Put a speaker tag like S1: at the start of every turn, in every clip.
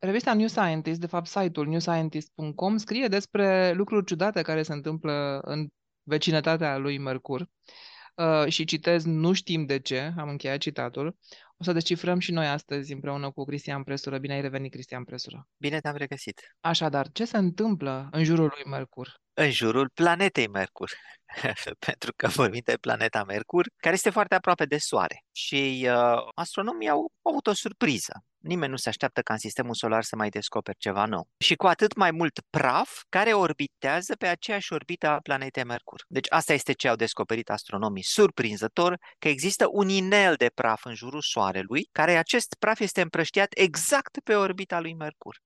S1: Revista New Scientist, de fapt site-ul newscientist.com, scrie despre lucruri ciudate care se întâmplă în vecinătatea lui Mercur. Uh, și citez, nu știm de ce, am încheiat citatul. O să descifrăm și noi astăzi împreună cu Cristian Presură. Bine ai revenit, Cristian Presură.
S2: Bine te-am regăsit.
S1: Așadar, ce se întâmplă în jurul lui Mercur?
S2: În jurul planetei Mercur. pentru că vorbim de planeta Mercur, care este foarte aproape de Soare. Și uh, astronomii au avut o surpriză. Nimeni nu se așteaptă ca în sistemul solar să mai descoperi ceva nou. Și cu atât mai mult praf care orbitează pe aceeași orbită a planetei Mercur. Deci asta este ce au descoperit astronomii. Surprinzător că există un inel de praf în jurul Soarelui, care acest praf este împrăștiat exact pe orbita lui Mercur.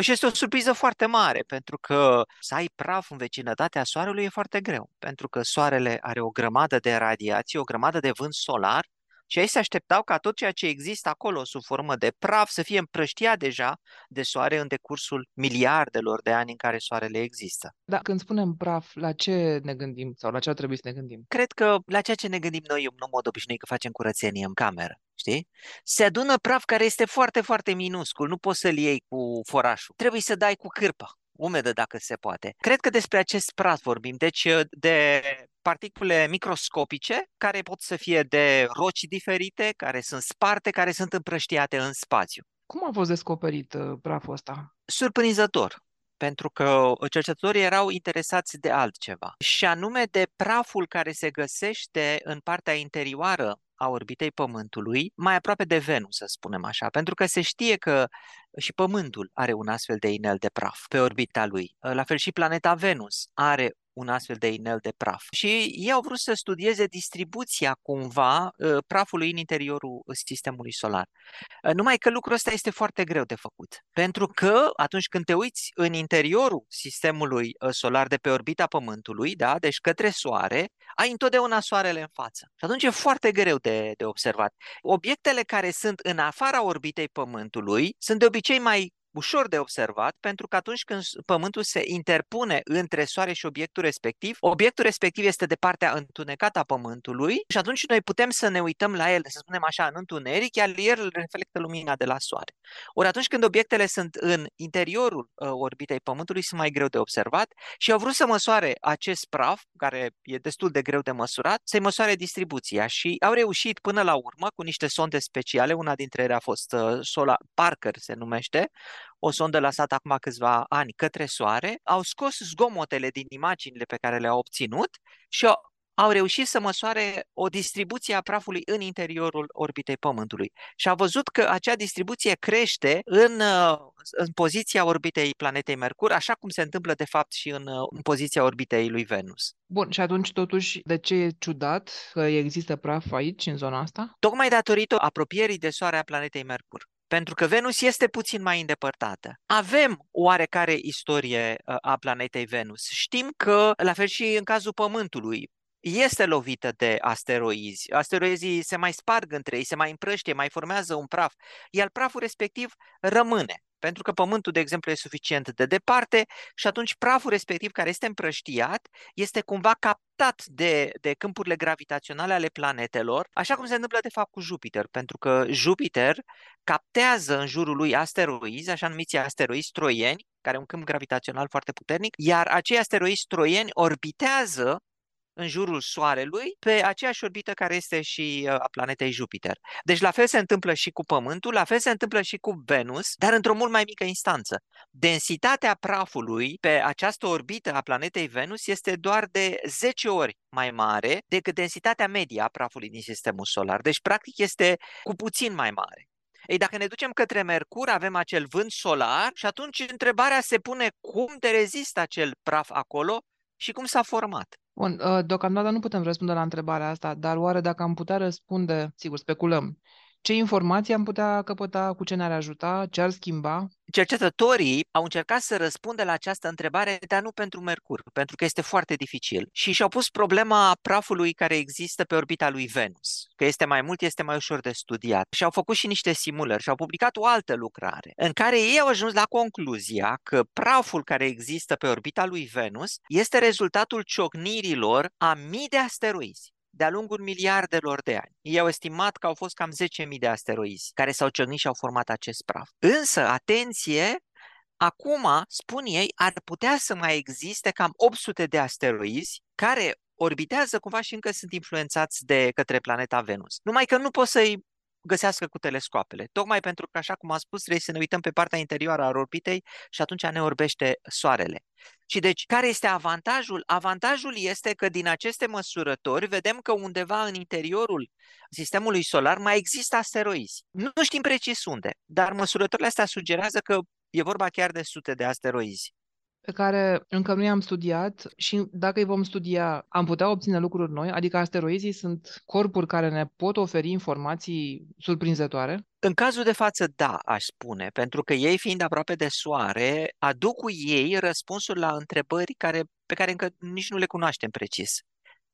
S2: Și este o surpriză foarte mare, pentru că să ai praf în vecinătatea Soarelui e foarte greu, pentru că Soarele are o grămadă de radiație, o grămadă de vânt solar și ei se așteptau ca tot ceea ce există acolo sub formă de praf să fie împrăștiat deja de soare în decursul miliardelor de ani în care soarele există.
S1: Da, când spunem praf, la ce ne gândim sau la ce ar trebui să ne gândim?
S2: Cred că la ceea ce ne gândim noi în mod obișnuit că facem curățenie în cameră știi? Se adună praf care este foarte, foarte minuscul, nu poți să-l iei cu forașul. Trebuie să dai cu cârpa, umedă dacă se poate. Cred că despre acest praf vorbim, deci de particule microscopice care pot să fie de roci diferite, care sunt sparte, care sunt împrăștiate în spațiu.
S1: Cum a fost descoperit uh, praful ăsta?
S2: Surprinzător pentru că cercetătorii erau interesați de altceva, și anume de praful care se găsește în partea interioară a orbitei Pământului, mai aproape de Venus, să spunem așa, pentru că se știe că și Pământul are un astfel de inel de praf pe orbita lui. La fel și planeta Venus are un astfel de inel de praf. Și ei au vrut să studieze distribuția cumva ă, prafului în interiorul sistemului solar. Ă, numai că lucrul ăsta este foarte greu de făcut. Pentru că atunci când te uiți în interiorul sistemului ă, solar de pe orbita Pământului, da, deci către Soare, ai întotdeauna Soarele în față. Și atunci e foarte greu de, de observat. Obiectele care sunt în afara orbitei Pământului sunt de obicei mai ușor de observat, pentru că atunci când Pământul se interpune între Soare și obiectul respectiv, obiectul respectiv este de partea întunecată a Pământului și atunci noi putem să ne uităm la el, să spunem așa, în întuneric, iar el reflectă lumina de la Soare. Ori atunci când obiectele sunt în interiorul uh, orbitei Pământului, sunt mai greu de observat și au vrut să măsoare acest praf, care e destul de greu de măsurat, să-i măsoare distribuția și au reușit până la urmă cu niște sonde speciale, una dintre ele a fost uh, Solar Parker se numește, o sondă lăsată acum câțiva ani către Soare, au scos zgomotele din imaginile pe care le-au obținut și au, au reușit să măsoare o distribuție a prafului în interiorul orbitei Pământului. Și a văzut că acea distribuție crește în, uh, în poziția orbitei planetei Mercur, așa cum se întâmplă de fapt și în, uh, în poziția orbitei lui Venus.
S1: Bun, și atunci totuși de ce e ciudat că există praf aici, în zona asta?
S2: Tocmai datorită apropierii de soare a planetei Mercur pentru că Venus este puțin mai îndepărtată. Avem oarecare istorie uh, a planetei Venus. Știm că, la fel și în cazul Pământului, este lovită de asteroizi. Asteroizii se mai sparg între ei, se mai împrăștie, mai formează un praf, iar praful respectiv rămâne. Pentru că Pământul, de exemplu, e suficient de departe și atunci praful respectiv care este împrăștiat este cumva captat de, de câmpurile gravitaționale ale planetelor, așa cum se întâmplă de fapt cu Jupiter, pentru că Jupiter captează în jurul lui asteroizi, așa numiți asteroizi troieni, care au un câmp gravitațional foarte puternic, iar acei asteroizi troieni orbitează în jurul Soarelui pe aceeași orbită care este și uh, a planetei Jupiter. Deci la fel se întâmplă și cu Pământul, la fel se întâmplă și cu Venus, dar într-o mult mai mică instanță. Densitatea prafului pe această orbită a planetei Venus este doar de 10 ori mai mare decât densitatea medie a prafului din sistemul solar. Deci practic este cu puțin mai mare. Ei, dacă ne ducem către Mercur, avem acel vânt solar și atunci întrebarea se pune cum de rezistă acel praf acolo și cum s-a format.
S1: Bun, ă, deocamdată nu putem răspunde la întrebarea asta, dar oare dacă am putea răspunde, sigur, speculăm, ce informații am putea căpăta, cu ce ne-ar ajuta, ce ar schimba?
S2: Cercetătorii au încercat să răspundă la această întrebare, dar nu pentru Mercur, pentru că este foarte dificil. Și și-au pus problema prafului care există pe orbita lui Venus, că este mai mult, este mai ușor de studiat. Și au făcut și niște simulări și au publicat o altă lucrare, în care ei au ajuns la concluzia că praful care există pe orbita lui Venus este rezultatul ciocnirilor a mii de asteroizi de-a lungul miliardelor de ani. Ei au estimat că au fost cam 10.000 de asteroizi care s-au ciocnit și au format acest praf. Însă, atenție, acum, spun ei, ar putea să mai existe cam 800 de asteroizi care orbitează cumva și încă sunt influențați de către planeta Venus. Numai că nu poți să-i găsească cu telescoapele. Tocmai pentru că, așa cum am spus, trebuie să ne uităm pe partea interioară a orbitei și atunci ne orbește Soarele. Și deci, care este avantajul? Avantajul este că din aceste măsurători vedem că undeva în interiorul sistemului solar mai există asteroizi. Nu știm precis unde, dar măsurătorile astea sugerează că e vorba chiar de sute de asteroizi
S1: pe care încă nu i-am studiat și dacă îi vom studia, am putea obține lucruri noi, adică asteroizii sunt corpuri care ne pot oferi informații surprinzătoare?
S2: În cazul de față, da, aș spune, pentru că ei, fiind aproape de Soare, aduc cu ei răspunsuri la întrebări care, pe care încă nici nu le cunoaștem precis.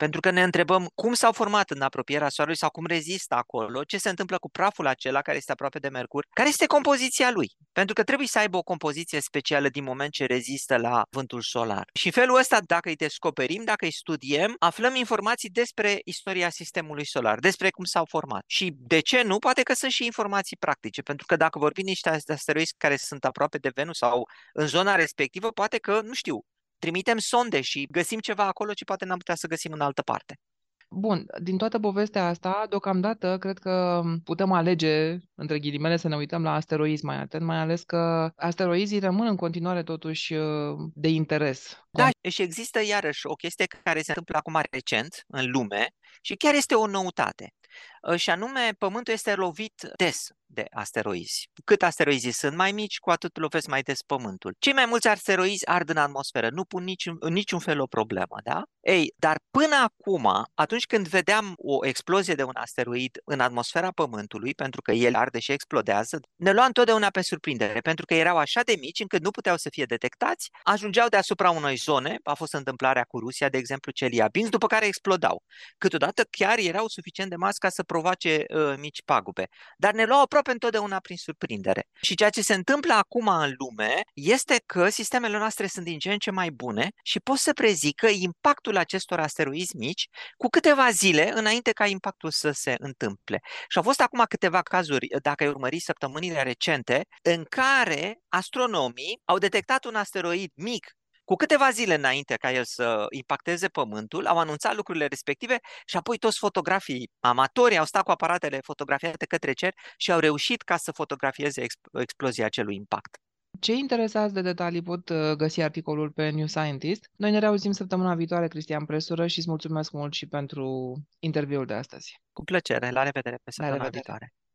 S2: Pentru că ne întrebăm cum s-au format în apropierea Soarelui sau cum rezistă acolo, ce se întâmplă cu praful acela care este aproape de Mercur, care este compoziția lui. Pentru că trebuie să aibă o compoziție specială din moment ce rezistă la vântul solar. Și în felul ăsta, dacă îi descoperim, dacă îi studiem, aflăm informații despre istoria sistemului solar, despre cum s-au format. Și de ce nu? Poate că sunt și informații practice, pentru că dacă vorbim niște asteroizi care sunt aproape de Venus sau în zona respectivă, poate că, nu știu, trimitem sonde și găsim ceva acolo ce poate n-am putea să găsim în altă parte.
S1: Bun, din toată povestea asta, deocamdată, cred că putem alege, între ghilimele, să ne uităm la asteroizi mai atent, mai ales că asteroizii rămân în continuare totuși de interes.
S2: Da, și există iarăși o chestie care se întâmplă acum recent în lume și chiar este o noutate. Și anume, Pământul este lovit des de asteroizi. Cât asteroizii sunt mai mici, cu atât lovesc mai des Pământul. Cei mai mulți asteroizi ard în atmosferă, nu pun niciun, în niciun fel o problemă, da? Ei, dar până acum, atunci când vedeam o explozie de un asteroid în atmosfera Pământului, pentru că el arde și explodează, ne lua întotdeauna pe surprindere, pentru că erau așa de mici încât nu puteau să fie detectați, ajungeau deasupra unei zone, a fost întâmplarea cu Rusia, de exemplu, Celiabinsk, după care explodau. Câteodată chiar erau suficient de mari ca să provoace uh, mici pagube. Dar ne luau aproape întotdeauna prin surprindere. Și ceea ce se întâmplă acum în lume este că sistemele noastre sunt din ce în ce mai bune și pot să prezică impactul acestor asteroizi mici cu câteva zile înainte ca impactul să se întâmple. Și au fost acum câteva cazuri, dacă ai urmări săptămânile recente, în care astronomii au detectat un asteroid mic cu câteva zile înainte ca el să impacteze Pământul, au anunțat lucrurile respective și apoi toți fotografii amatori au stat cu aparatele fotografiate către cer și au reușit ca să fotografieze explozia acelui impact.
S1: Cei interesați de detalii pot uh, găsi articolul pe New Scientist. Noi ne reauzim săptămâna viitoare, Cristian Presură, și îți mulțumesc mult și pentru interviul de astăzi.
S2: Cu plăcere. La revedere pe săptămâna viitoare.